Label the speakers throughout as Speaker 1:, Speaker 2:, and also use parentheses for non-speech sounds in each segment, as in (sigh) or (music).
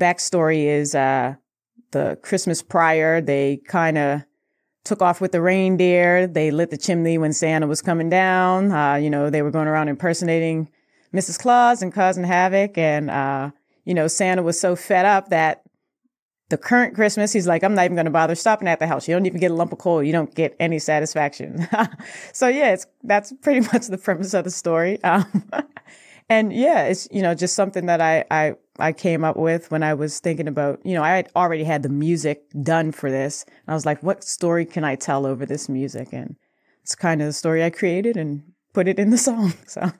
Speaker 1: backstory is uh, the Christmas prior, they kind of took off with the reindeer. They lit the chimney when Santa was coming down. Uh, you know, they were going around impersonating Mrs. Claus and causing havoc. And, uh, you know, Santa was so fed up that the current Christmas, he's like, I'm not even going to bother stopping at the house. You don't even get a lump of coal. You don't get any satisfaction. (laughs) so yeah, it's, that's pretty (laughs) much the premise of the story. Um, (laughs) and yeah, it's, you know, just something that I, I, I came up with when I was thinking about, you know, I had already had the music done for this. I was like, what story can I tell over this music? And it's kind of the story I created and put it in the (laughs) song. So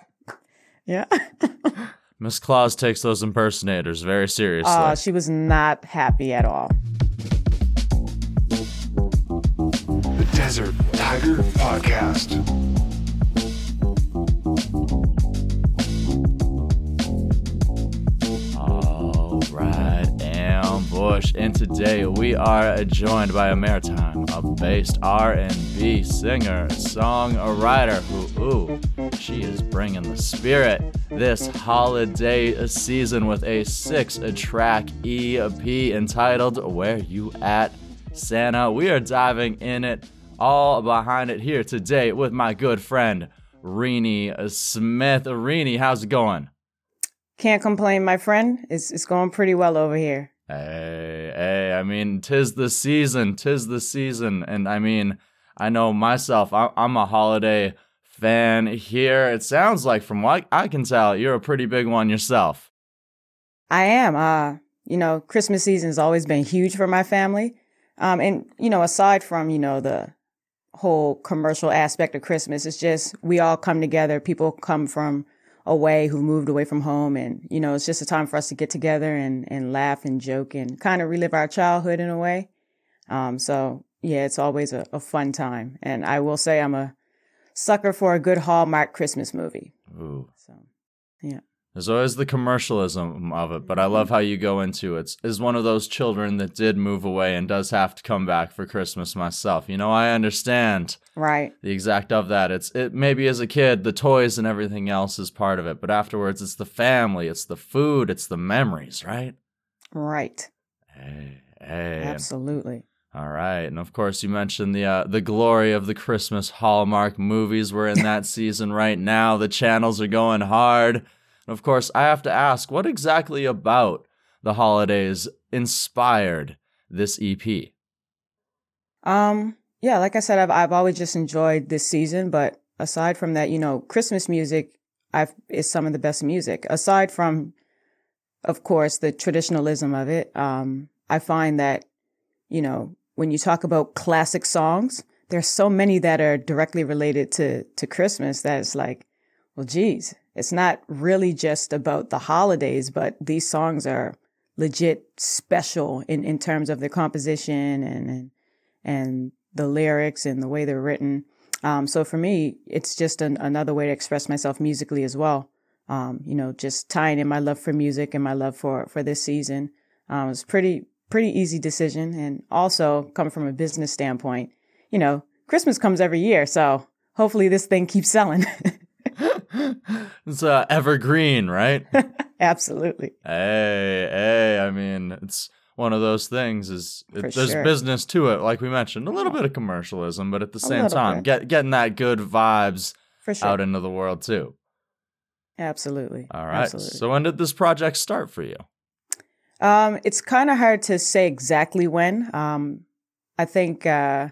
Speaker 1: yeah. (laughs)
Speaker 2: Miss Claus takes those impersonators very seriously.
Speaker 1: Uh, she was not happy at all.
Speaker 3: The Desert Tiger Podcast.
Speaker 2: And today we are joined by a maritime, a based R&B singer, songwriter who, ooh, she is bringing the spirit this holiday season with a six-track EP entitled "Where You At, Santa." We are diving in it all behind it here today with my good friend Reeny Smith. Reeny, how's it going?
Speaker 1: Can't complain, my friend. It's it's going pretty well over here.
Speaker 2: Hey, I mean, tis the season, tis the season. And I mean, I know myself, I'm a holiday fan here. It sounds like, from what I can tell, you're a pretty big one yourself.
Speaker 1: I am. Uh, you know, Christmas season has always been huge for my family. Um, and, you know, aside from, you know, the whole commercial aspect of Christmas, it's just we all come together. People come from away who moved away from home. And, you know, it's just a time for us to get together and, and laugh and joke and kind of relive our childhood in a way. Um, so yeah, it's always a, a fun time. And I will say I'm a sucker for a good Hallmark Christmas movie.
Speaker 2: Ooh.
Speaker 1: So yeah.
Speaker 2: There's always the commercialism of it, but I love how you go into it. Is one of those children that did move away and does have to come back for Christmas myself. You know, I understand
Speaker 1: Right.
Speaker 2: the exact of that. It's it maybe as a kid, the toys and everything else is part of it, but afterwards it's the family, it's the food, it's the memories, right?
Speaker 1: Right.
Speaker 2: Hey, hey.
Speaker 1: Absolutely.
Speaker 2: all right, and of course you mentioned the uh, the glory of the Christmas Hallmark movies. We're in that (laughs) season right now. The channels are going hard. And of course, I have to ask, what exactly about the holidays inspired this EP?
Speaker 1: Um, yeah, like I said, I've I've always just enjoyed this season, but aside from that, you know, Christmas music I've is some of the best music. Aside from of course the traditionalism of it, um, I find that, you know, when you talk about classic songs, there's so many that are directly related to to Christmas that it's like, well, geez, it's not really just about the holidays, but these songs are legit special in, in terms of their composition and, and the lyrics and the way they're written. Um, so for me, it's just an, another way to express myself musically as well. Um, you know, just tying in my love for music and my love for for this season. Um, it was pretty pretty easy decision, and also come from a business standpoint, you know, Christmas comes every year, so hopefully this thing keeps selling. (laughs) (laughs)
Speaker 2: it's uh, evergreen, right? (laughs)
Speaker 1: Absolutely.
Speaker 2: hey, hey, I mean, it's one of those things is it, there's
Speaker 1: sure.
Speaker 2: business to it, like we mentioned, a little bit of commercialism, but at the
Speaker 1: A
Speaker 2: same time,
Speaker 1: bit.
Speaker 2: get getting that good vibes
Speaker 1: For sure.
Speaker 2: out into the world too.
Speaker 1: Absolutely.
Speaker 2: All right.
Speaker 1: Absolutely.
Speaker 2: So when did this project start for you?
Speaker 1: Um, it's kind of hard to say exactly when. Um, I think uh,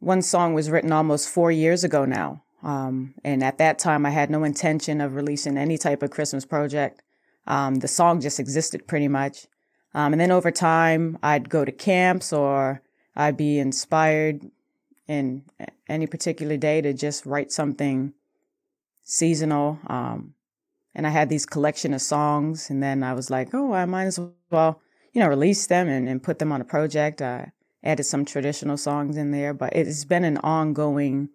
Speaker 1: one song was written almost four years ago now. Um, and at that time, I had no intention of releasing any type of Christmas project. Um, the song just existed pretty much. Um, and then over time, I'd go to camps or I'd be inspired in any particular day to just write something seasonal. Um, and I had these collection of songs, and then I was like, oh, I might as well, you know, release them and, and put them on a project. I added some traditional songs in there, but it's been an ongoing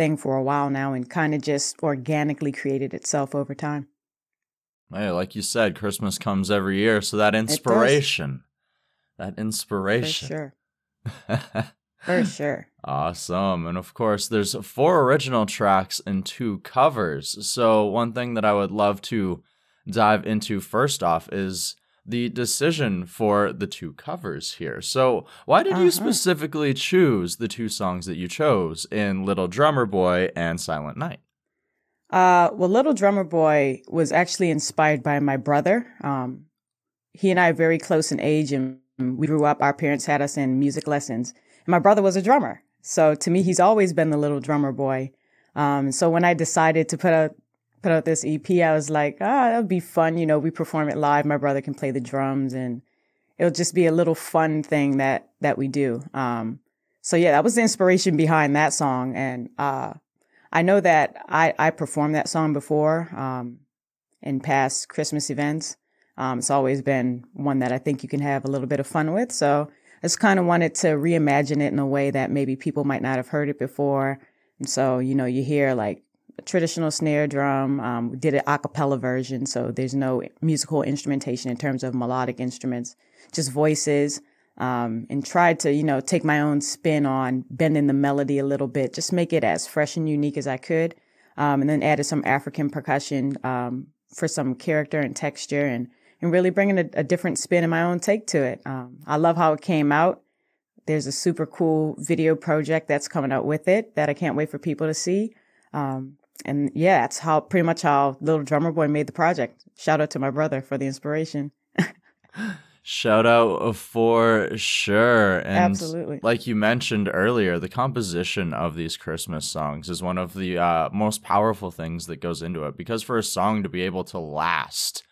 Speaker 1: thing for a while now and kind of just organically created itself over time.
Speaker 2: Hey, like you said, Christmas comes every year, so that inspiration, that inspiration, For
Speaker 1: sure. (laughs) For sure.
Speaker 2: Awesome. And of course, there's four original tracks and two covers. So, one thing that I would love to dive into first off is the decision for the two covers here. So, why did
Speaker 1: Uh-huh.
Speaker 2: you specifically choose the two songs that you chose in Little Drummer Boy and Silent Night?
Speaker 1: Uh, well, Little Drummer Boy was actually inspired by my brother. Um, he and I are very close in age, and we grew up. Our parents had us in music lessons, and my brother was a drummer. So to me, he's always been the little drummer boy. Um, so when I decided to put out put out this EP, I was like, ah, that would be fun. You know, we perform it live. My brother can play the drums, and it'll just be a little fun thing that that we do. Um, so yeah, that was the inspiration behind that song, and uh, I know that I, I performed that song before um, in past Christmas events. Um, it's always been one that I think you can have a little bit of fun with. So I just kind of wanted to reimagine it in a way that maybe people might not have heard it before. And so, you know, you hear like traditional snare drum. Um, did an a cappella version. So there's no musical instrumentation in terms of melodic instruments, just voices um, and tried to, you know, take my own spin on bending the melody a little bit, just make it as fresh and unique as I could. Um, and then added some African percussion um, for some character and texture and, and really bringing a, a different spin and my own take to it. Um, I love how it came out. There's a super cool video project that's coming out with it that I can't wait for people to see. Um, and yeah, that's how pretty much how Little Drummer Boy made the project. Shout out to my brother for the inspiration.
Speaker 2: Shout out for sure. And
Speaker 1: Absolutely.
Speaker 2: like you mentioned earlier, the composition of these Christmas songs is one of the uh, most powerful things that goes into it because for a song to be able to last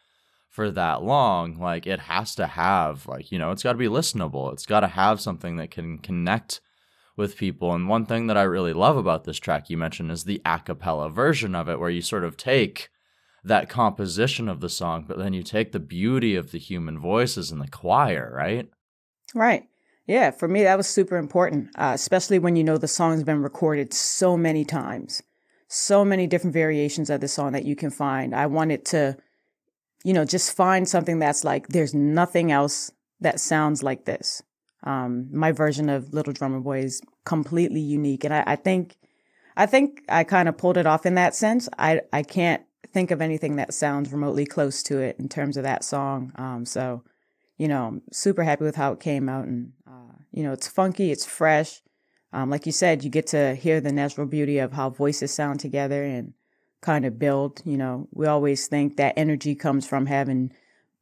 Speaker 2: for that long, like it has to have, like, you know, it's got to be listenable. It's got to have something that can connect with people. And one thing that I really love about this track you mentioned is the a cappella version of it, where you sort of take that composition of the song, but then you take the beauty of the human voices in the choir, right?
Speaker 1: Right. Yeah, for me, that was super important, uh, especially when you know the song's been recorded so many times, so many different variations of the song that you can find. I wanted to, you know, just find something that's like, there's nothing else that sounds like this. Um, my version of Little Drummer Boy is completely unique. And I, I think, I think I kind of pulled it off in that sense. I, I can't think of anything that sounds remotely close to it in terms of that song. Um, so, you know, I'm super happy with how it came out. And, uh, you know, it's funky, it's fresh. Um, like you said, you get to hear the natural beauty of how voices sound together and kind of build. You know, we always think that energy comes from having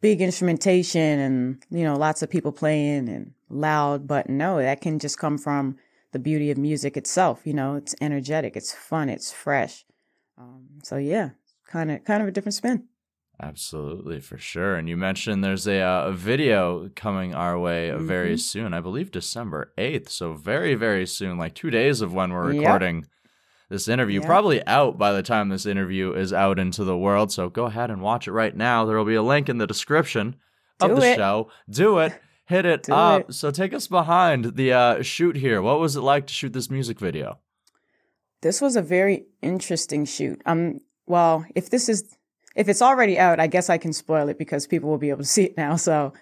Speaker 1: big instrumentation and, you know, lots of people playing and loud, but no, that can just come from the beauty of music itself. You know, it's energetic, it's fun, it's fresh. Um, so yeah, kind of kind of a different spin.
Speaker 2: Absolutely, for sure. And you mentioned there's a, uh, a video coming our way
Speaker 1: Mm-hmm.
Speaker 2: very soon. I believe December 8th. So, very, very soon, like two days of when we're
Speaker 1: Yep.
Speaker 2: recording this interview.
Speaker 1: Yep.
Speaker 2: Probably out by the time this interview is out into the world. So, go ahead and watch it right now. There will be a link in the description of
Speaker 1: Do
Speaker 2: the
Speaker 1: it.
Speaker 2: show. Do it. (laughs) Hit it
Speaker 1: Do
Speaker 2: up.
Speaker 1: it.
Speaker 2: So, take us behind the uh, shoot here. What was it like to shoot this music video?
Speaker 1: This was a very interesting shoot. Um, well, if this is if it's already out, I guess I can spoil it because people will be able to see it now. So,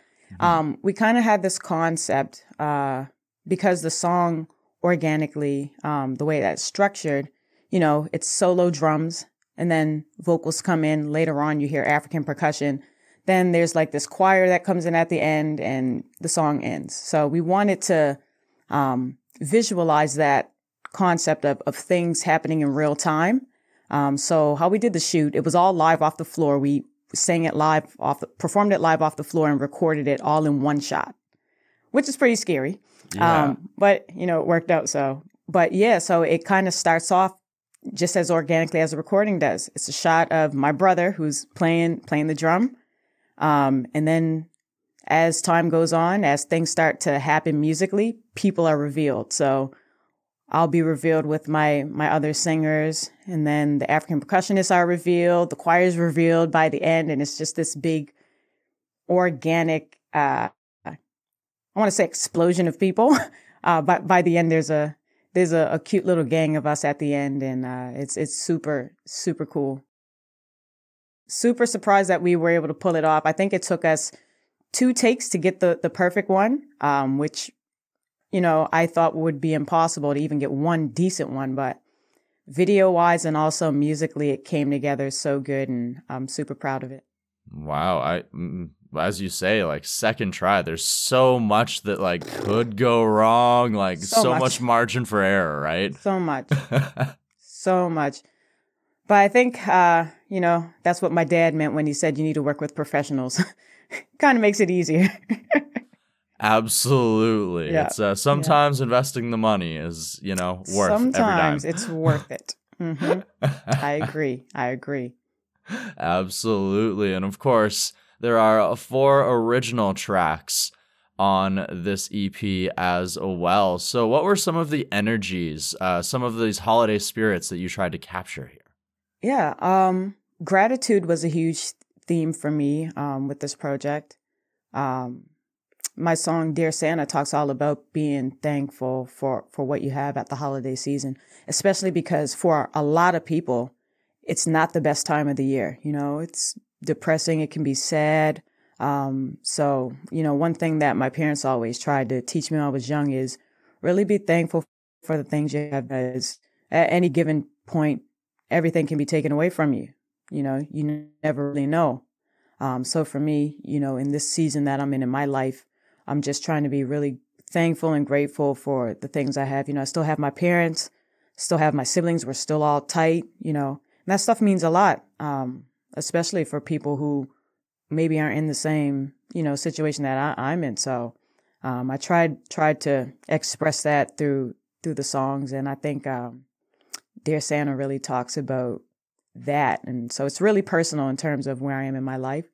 Speaker 1: um, we kind of had this concept uh, because the song organically, um, the way that's structured, you know, it's solo drums and then vocals come in. Later on, you hear African percussion. Then there's like this choir that comes in at the end, and the song ends. So we wanted to um, visualize that concept of, of things happening in real time. Um, so how we did the shoot, it was all live off the floor. We sang it live off, the, performed it live off the floor and recorded it all in one shot, which is pretty scary.
Speaker 2: Yeah.
Speaker 1: Um, but you know, it worked out. So, but yeah, so it kind of starts off just as organically as the recording does. It's a shot of my brother who's playing, playing the drum. Um, and then as time goes on, as things start to happen musically, people are revealed. So I'll be revealed with my my other singers, and then the African percussionists are revealed. The choir is revealed by the end, and it's just this big, organic. Uh, I want to say explosion of people. (laughs) Uh, but by the end, there's a there's a, a cute little gang of us at the end, and uh, it's it's super super cool. Super surprised that we were able to pull it off. I think it took us two takes to get the the perfect one, um, which you know I thought would be impossible to even get one decent one. But video wise and also musically, it came together so good, and I'm super proud of it.
Speaker 2: Wow, I as you say, like second try, there's so much that like could go wrong, like so,
Speaker 1: So
Speaker 2: much.
Speaker 1: much.
Speaker 2: margin for error, right?
Speaker 1: So much. (laughs) so much. But I think, uh, you know, that's what my dad meant when he said you need to work with professionals. (laughs) kind of makes it easier. (laughs)
Speaker 2: Absolutely.
Speaker 1: Yeah.
Speaker 2: It's uh, sometimes investing the money is, you know, worth
Speaker 1: Sometimes
Speaker 2: every dime. (laughs)
Speaker 1: it's worth it. hmm I agree. I agree.
Speaker 2: Absolutely. And of course, there are four original tracks on this EP as well. So, what were some of the energies, uh, some of these holiday spirits that you tried to capture here?
Speaker 1: Yeah. Um, gratitude was a huge theme for me um, with this project. Um, my song "Dear Santa" talks all about being thankful for for what you have at the holiday season, especially because for a lot of people, it's not the best time of the year. You know, it's depressing. It can be sad. Um, so you know, one thing that my parents always tried to teach me when I was young is really be thankful for the things you have. As at any given point, everything can be taken away from you. You know, you never really know. Um, so for me, you know, in this season that I'm in in my life, I'm just trying to be really thankful and grateful for the things I have. You know, I still have my parents, still have my siblings. We're still all tight, you know, and that stuff means a lot, um, especially for people who maybe aren't in the same, you know, situation that I, I'm in. So um, I tried tried to express that through through the songs, and I think um, Dear Santa really talks about that, and so it's really personal in terms of where I am in my life.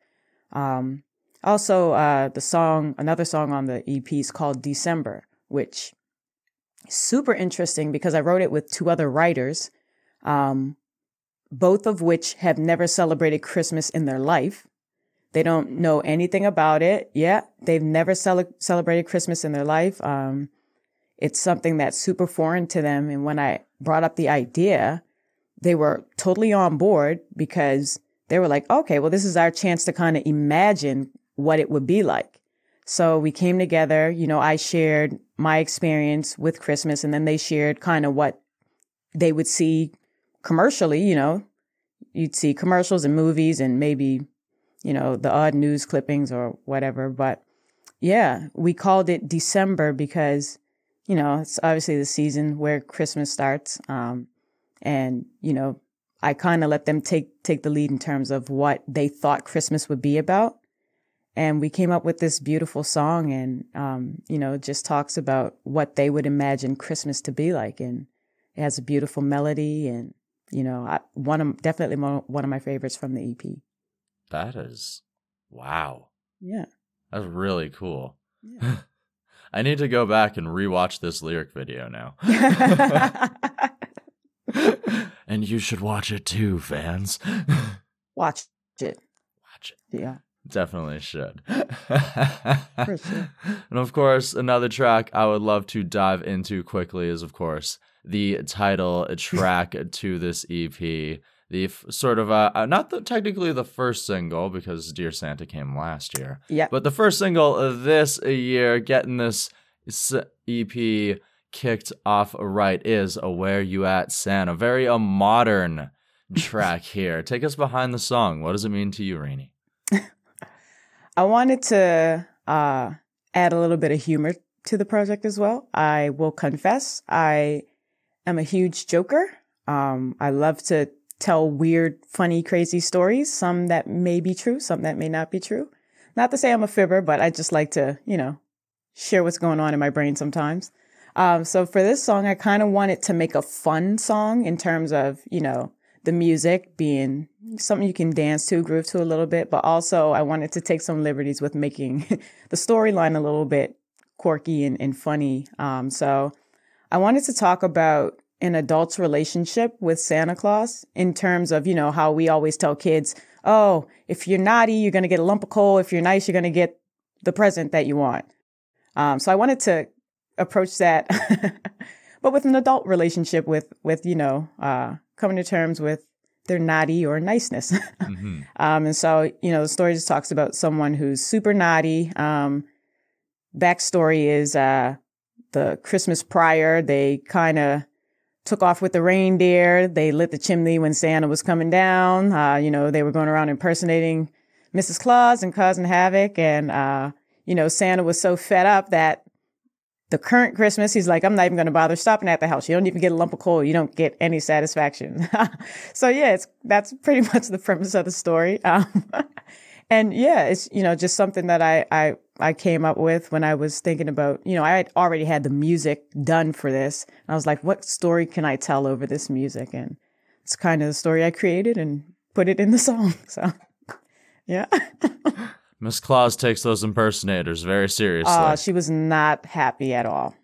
Speaker 1: Um, also, uh, the song, another song on the EP is called December, which is super interesting because I wrote it with two other writers, um, both of which have never celebrated Christmas in their life. They don't know anything about it. Yeah, they've never cele- celebrated Christmas in their life. Um, it's something that's super foreign to them. And when I brought up the idea, they were totally on board because they were like, okay, well, this is our chance to kind of imagine what it would be like. So we came together, you know, I shared my experience with Christmas and then they shared kind of what they would see commercially, you know, you'd see commercials and movies and maybe, you know, the odd news clippings or whatever. But yeah, we called it December because, you know, it's obviously the season where Christmas starts. Um, and, you know, I kind of let them take, take the lead in terms of what they thought Christmas would be about. And we came up with this beautiful song and, um, you know, just talks about what they would imagine Christmas to be like. And it has a beautiful melody and, you know, I, one of, definitely one of my favorites from the EP.
Speaker 2: That is, wow.
Speaker 1: Yeah.
Speaker 2: That's really cool.
Speaker 1: Yeah. (laughs)
Speaker 2: I need to go back and rewatch this lyric video now. (laughs) and you should watch it too, fans.
Speaker 1: Watch it.
Speaker 2: watch it.
Speaker 1: Yeah.
Speaker 2: Definitely should.
Speaker 1: Sure.
Speaker 2: And of course, another track I would love to dive into quickly is, of course, the title track (laughs) to this EP. The f- sort of, uh, uh, not the, technically the first single because Dear Santa came last year,
Speaker 1: Yeah.
Speaker 2: but the first single of this year, getting this EP kicked off right, is a Where You At Santa. Very a modern (laughs) track here. Take us behind the song. What does it mean to you, Reeny? (laughs)
Speaker 1: I wanted to uh, add a little bit of humor to the project as well. I will confess, I am a huge joker. Um, I love to tell weird, funny, crazy stories, some that may be true, some that may not be true. Not to say I'm a fibber, but I just like to, you know, share what's going on in my brain sometimes. Um, so for this song, I kind of wanted to make a fun song in terms of, you know, the music being something you can dance to, groove to a little bit, but also I wanted to take some liberties with making (laughs) the storyline a little bit quirky and, and funny. Um, so I wanted to talk about an adult's relationship with Santa Claus in terms of, you know, how we always tell kids, oh, if you're naughty, you're going to get a lump of coal. If you're nice, you're going to get the present that you want. Um, so I wanted to approach that, (laughs) but with an adult relationship with, with, you know, uh, coming to terms with their naughty or niceness. (laughs)
Speaker 2: Mhm.
Speaker 1: Um, and so, you know, the story just talks about someone who's super naughty. Um, backstory is uh, the Christmas prior, they kind of took off with the reindeer. They lit the chimney when Santa was coming down. Uh, you know, they were going around impersonating Mrs. Claus and causing havoc. And, uh, you know, Santa was so fed up that the current Christmas, he's like, I'm not even going to bother stopping at the house. You don't even get a lump of coal. You don't get any satisfaction. (laughs) so yeah, it's, that's pretty (laughs) much the premise of the story. Um, (laughs) and yeah, it's, you know, just something that I, I, I came up with when I was thinking about, you know, I had already had the music done for this. I was like, what story can I tell over this music? And it's kind of the story I created and put it in the (laughs) song. So yeah. (laughs)
Speaker 2: Miss Claus takes those impersonators very seriously.
Speaker 1: Uh, she was not happy at all.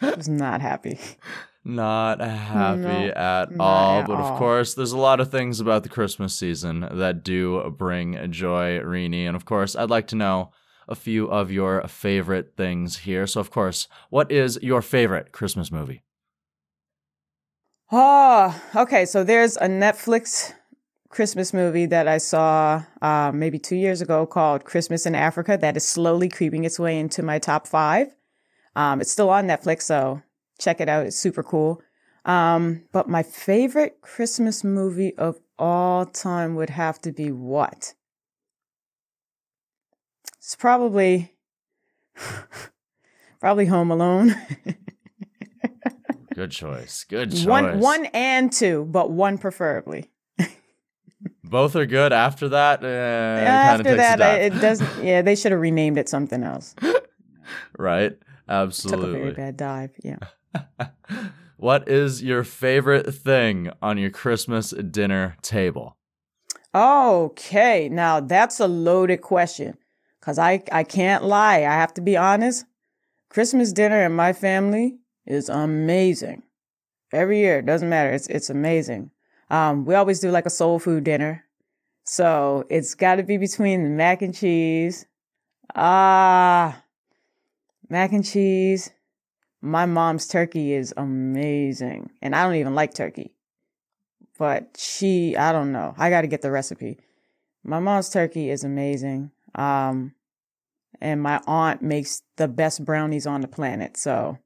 Speaker 1: She was not happy.
Speaker 2: Not happy
Speaker 1: No,
Speaker 2: at
Speaker 1: not
Speaker 2: all.
Speaker 1: at
Speaker 2: but of course, there's a lot of things about the Christmas season that do bring joy, Reeny. And of course, I'd like to know a few of your favorite things here. So, of course, what is your favorite Christmas movie?
Speaker 1: Oh, okay. So there's a Netflix Christmas movie that I saw uh, maybe two years ago called Christmas in Africa that is slowly creeping its way into my top five. Um, it's still on Netflix, so check it out. It's super cool. Um, but my favorite Christmas movie of all time would have to be what? It's probably (laughs) probably Home Alone.
Speaker 2: Good choice. (laughs) Good choice.
Speaker 1: one one and two, but one preferably.
Speaker 2: Both are good. After that, uh,
Speaker 1: After
Speaker 2: takes
Speaker 1: that, I, it doesn't. Yeah, they should have renamed it something else. (laughs)
Speaker 2: right?
Speaker 1: Took a very bad dive. Yeah. (laughs)
Speaker 2: what is your favorite thing on your Christmas dinner table?
Speaker 1: Okay, now that's a loaded question, cause I I can't lie. I have to be honest. Christmas dinner in my family is amazing. Every year, it doesn't matter. It's it's amazing. Um, we always do like a soul food dinner, so it's got to be between the mac and cheese. Ah, mac and cheese. My mom's turkey is amazing, and I don't even like turkey. But she, I don't know. I got to get the recipe. My mom's turkey is amazing. Um, and my aunt makes the best brownies on the planet. So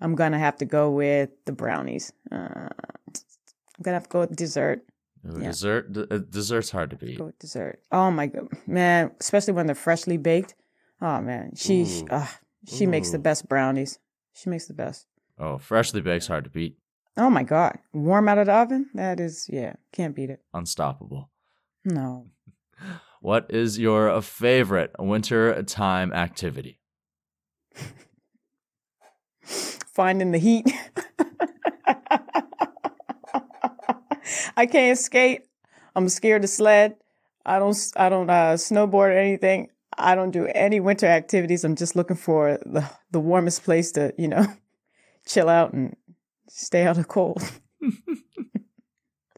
Speaker 1: I'm going to have to go with the brownies. Uh, I'm going to have to go with dessert. Yeah.
Speaker 2: Dessert. D- uh, dessert's hard to beat.
Speaker 1: Go with dessert. Oh my god, man! Especially when they're freshly baked. Oh man, she uh, she makes the best brownies. She makes the best.
Speaker 2: Oh, freshly baked's hard to beat.
Speaker 1: Oh my god, warm out of the oven. That is yeah, can't beat it.
Speaker 2: Unstoppable.
Speaker 1: No. (laughs)
Speaker 2: What is your favorite winter time activity? (laughs)
Speaker 1: finding the heat. (laughs) I can't skate. I'm scared to sled. I don't. I don't uh, snowboard or anything. I don't do any winter activities. I'm just looking for the the warmest place to you know (laughs) chill out and stay out of cold. (laughs)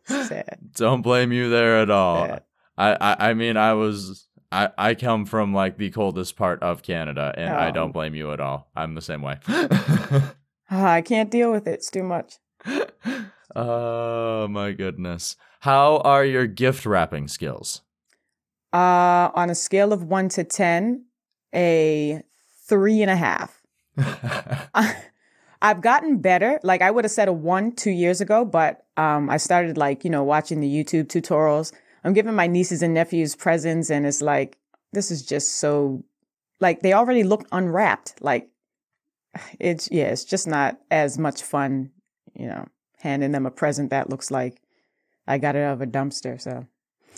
Speaker 1: Sad.
Speaker 2: Don't blame you there at all.
Speaker 1: Sad.
Speaker 2: I, I, I mean, I was. I, I come from like the coldest part of Canada, and I
Speaker 1: Oh.
Speaker 2: don't blame you at all. I'm the same way. (laughs)
Speaker 1: Ah, I can't deal with it. It's too much.
Speaker 2: oh my goodness! How are your gift wrapping skills?
Speaker 1: Uh, on a scale of one to ten, a three and a half. (laughs) I've gotten better. Like I would have said a one two years ago, but um, I started like you know watching the YouTube tutorials. I'm giving my nieces and nephews presents, and it's like this is just so like they already look unwrapped. Like it's yeah, it's just not as much fun, you know, handing them a present that looks like I got it out of a dumpster. So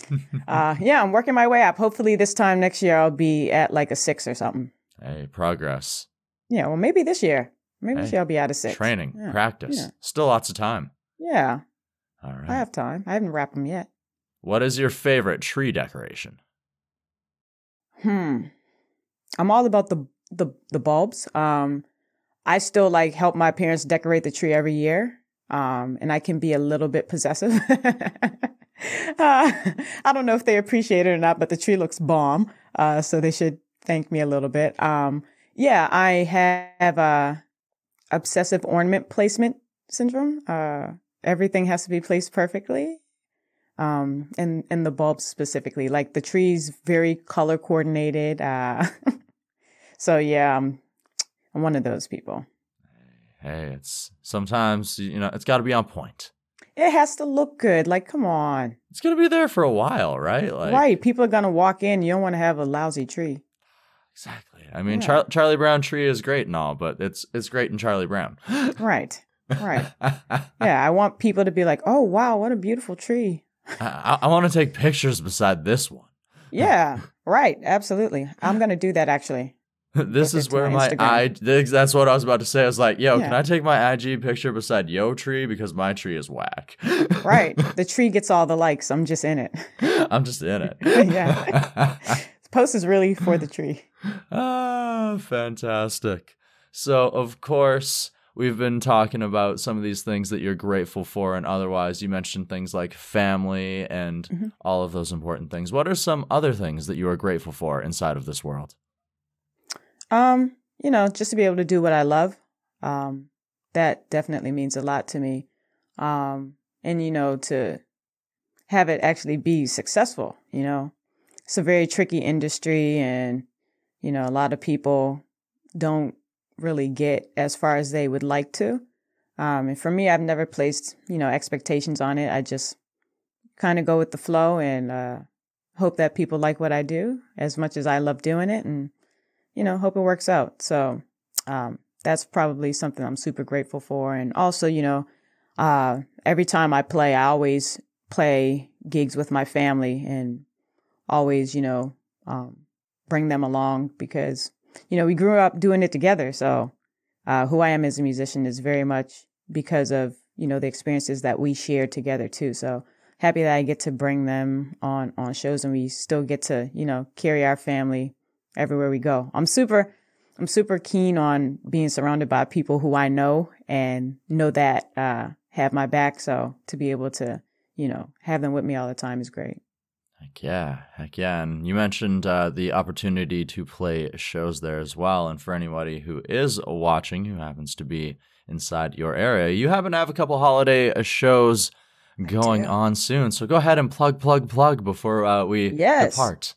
Speaker 1: (laughs) uh, yeah, I'm working my way up. Hopefully this time next year I'll be at like a six or something.
Speaker 2: hey, progress,
Speaker 1: Yeah, well maybe this year. Maybe this year I'll be at a six.
Speaker 2: training,
Speaker 1: Yeah.
Speaker 2: practice.
Speaker 1: yeah.
Speaker 2: Still lots of time.
Speaker 1: Yeah,
Speaker 2: All right.
Speaker 1: I have time. I haven't wrapped them yet.
Speaker 2: What is your favorite tree decoration?
Speaker 1: Hmm. I'm all about the the the bulbs. Um, I still like help my parents decorate the tree every year. Um, and I can be a little bit possessive. (laughs) uh, (laughs) I don't know if they appreciate it or not, but the tree looks bomb. Uh, so they should thank me a little bit. Um, yeah, I have uh obsessive ornament placement syndrome. Uh, everything has to be placed perfectly. Um, and, and the bulbs specifically, like the trees, very color coordinated. Uh, (laughs) so yeah, I'm, I'm one of those people.
Speaker 2: Hey, it's sometimes you know it's got to be on point.
Speaker 1: It has to look good. Like, come on.
Speaker 2: It's gonna be there for a while, right? Like,
Speaker 1: right. People are gonna walk in. You don't want to have a lousy tree.
Speaker 2: Exactly. I mean,
Speaker 1: Yeah.
Speaker 2: Char- Charlie Brown tree is great and all, but it's it's great in Charlie Brown.
Speaker 1: Right. Right. (laughs) Yeah. I want people to be like, oh wow, what a beautiful tree.
Speaker 2: I, I want to take pictures beside this one.
Speaker 1: Yeah. Right. Absolutely. I'm gonna do that actually. (laughs)
Speaker 2: this is where
Speaker 1: my
Speaker 2: my
Speaker 1: Instagram.
Speaker 2: I that's what I was about to say. I was like, yo, can I take my IG picture beside yo tree because my tree is whack.
Speaker 1: Right. (laughs) the tree gets all the likes. I'm just in it. (laughs)
Speaker 2: I'm just in it.
Speaker 1: Yeah. This post is really for the tree.
Speaker 2: ah, fantastic. So, of course, we've been talking about some of these things that you're grateful for and otherwise. You mentioned things like family and
Speaker 1: Mhm.
Speaker 2: all of those important things. What are some other things that you are grateful for inside of this world?
Speaker 1: Um, you know, just to be able to do what I love. Um, that definitely means a lot to me. Um, and you know, to have it actually be successful, you know. It's a very tricky industry and you know, a lot of people don't really get as far as they would like to. Um, and for me, I've never placed, you know, expectations on it. I just kind of go with the flow and uh, hope that people like what I do as much as I love doing it and you know, hope it works out. So um, that's probably something I'm super grateful for. And also, you know, uh, every time I play, I always play gigs with my family and always, you know, um, bring them along because, you know, we grew up doing it together. So uh, who I am as a musician is very much because of, you know, the experiences that we shared together too. So happy that I get to bring them on on shows and we still get to, you know, carry our family everywhere we go. I'm super I'm super keen on being surrounded by people who I know and know that uh have my back. So to be able to, you know, have them with me all the time is great.
Speaker 2: Heck yeah, heck yeah. And you mentioned uh, the opportunity to play shows there as well. And for anybody who is watching, who happens to be inside your area, you happen to have a couple holiday uh, shows going on soon. So go ahead and plug, plug, plug before uh, we
Speaker 1: Yes.
Speaker 2: depart.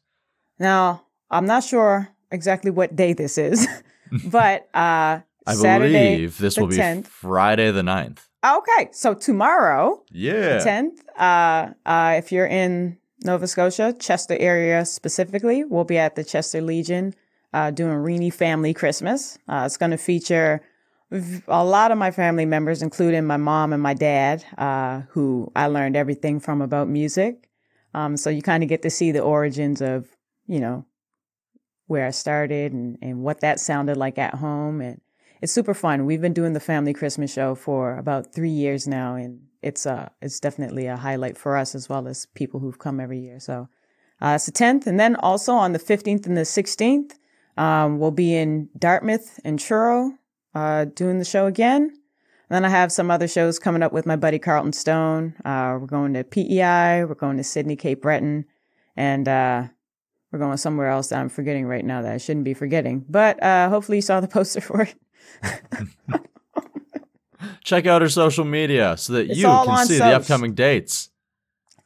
Speaker 1: Now, I'm not sure exactly what day this is, (laughs) but uh
Speaker 2: I
Speaker 1: Saturday
Speaker 2: believe this will be Friday the 9th.
Speaker 1: Okay, so tomorrow,
Speaker 2: Yeah.
Speaker 1: tenth, uh, uh, if you're in Nova Scotia, Chester area specifically, we'll be at the Chester Legion uh, doing Reeny Family Christmas. Uh, it's going to feature a lot of my family members, including my mom and my dad, uh, who I learned everything from about music. Um, so you kind of get to see the origins of, you know, where I started and, and what that sounded like at home. And it's super fun. We've been doing the family Christmas show for about three years now, and it's uh it's definitely a highlight for us as well as people who've come every year. So uh, it's the tenth, and then also on the fifteenth and the sixteenth, um, we'll be in Dartmouth and Truro, uh, doing the show again. And then I have some other shows coming up with my buddy Carlton Stone. Uh, we're going to PEI, we're going to Sydney, Cape Breton, and uh, we're going somewhere else that I'm forgetting right now that I shouldn't be forgetting. But uh, hopefully you saw the (laughs) poster for it. (laughs)
Speaker 2: Check out her social media so that
Speaker 1: It's
Speaker 2: you can see the upcoming dates.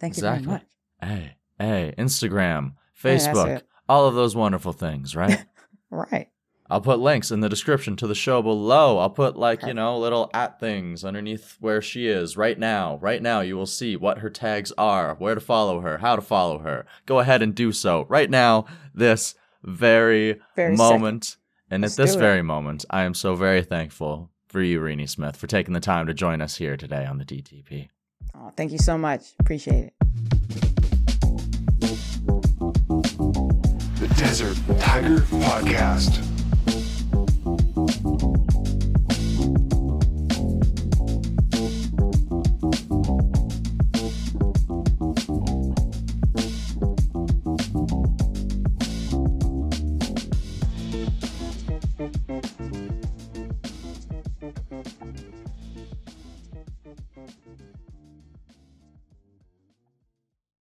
Speaker 1: Thank
Speaker 2: Exactly.
Speaker 1: you very much.
Speaker 2: Hey, hey, Instagram, Facebook,
Speaker 1: it.
Speaker 2: all of those wonderful things, right? (laughs)
Speaker 1: Right.
Speaker 2: I'll put links in the description to the show below. I'll put like, you know, little at things underneath where she is right now. Right now, you will see what her tags are, where to follow her, how to follow her. Go ahead and do so right now, this very,
Speaker 1: Very
Speaker 2: moment. And
Speaker 1: Let's
Speaker 2: at this very moment, I am so very thankful for you, Reeny Smith, for taking the time to join us here today on the DTP.
Speaker 1: Oh, thank you so much. Appreciate it.
Speaker 3: The Desert Tiger Podcast.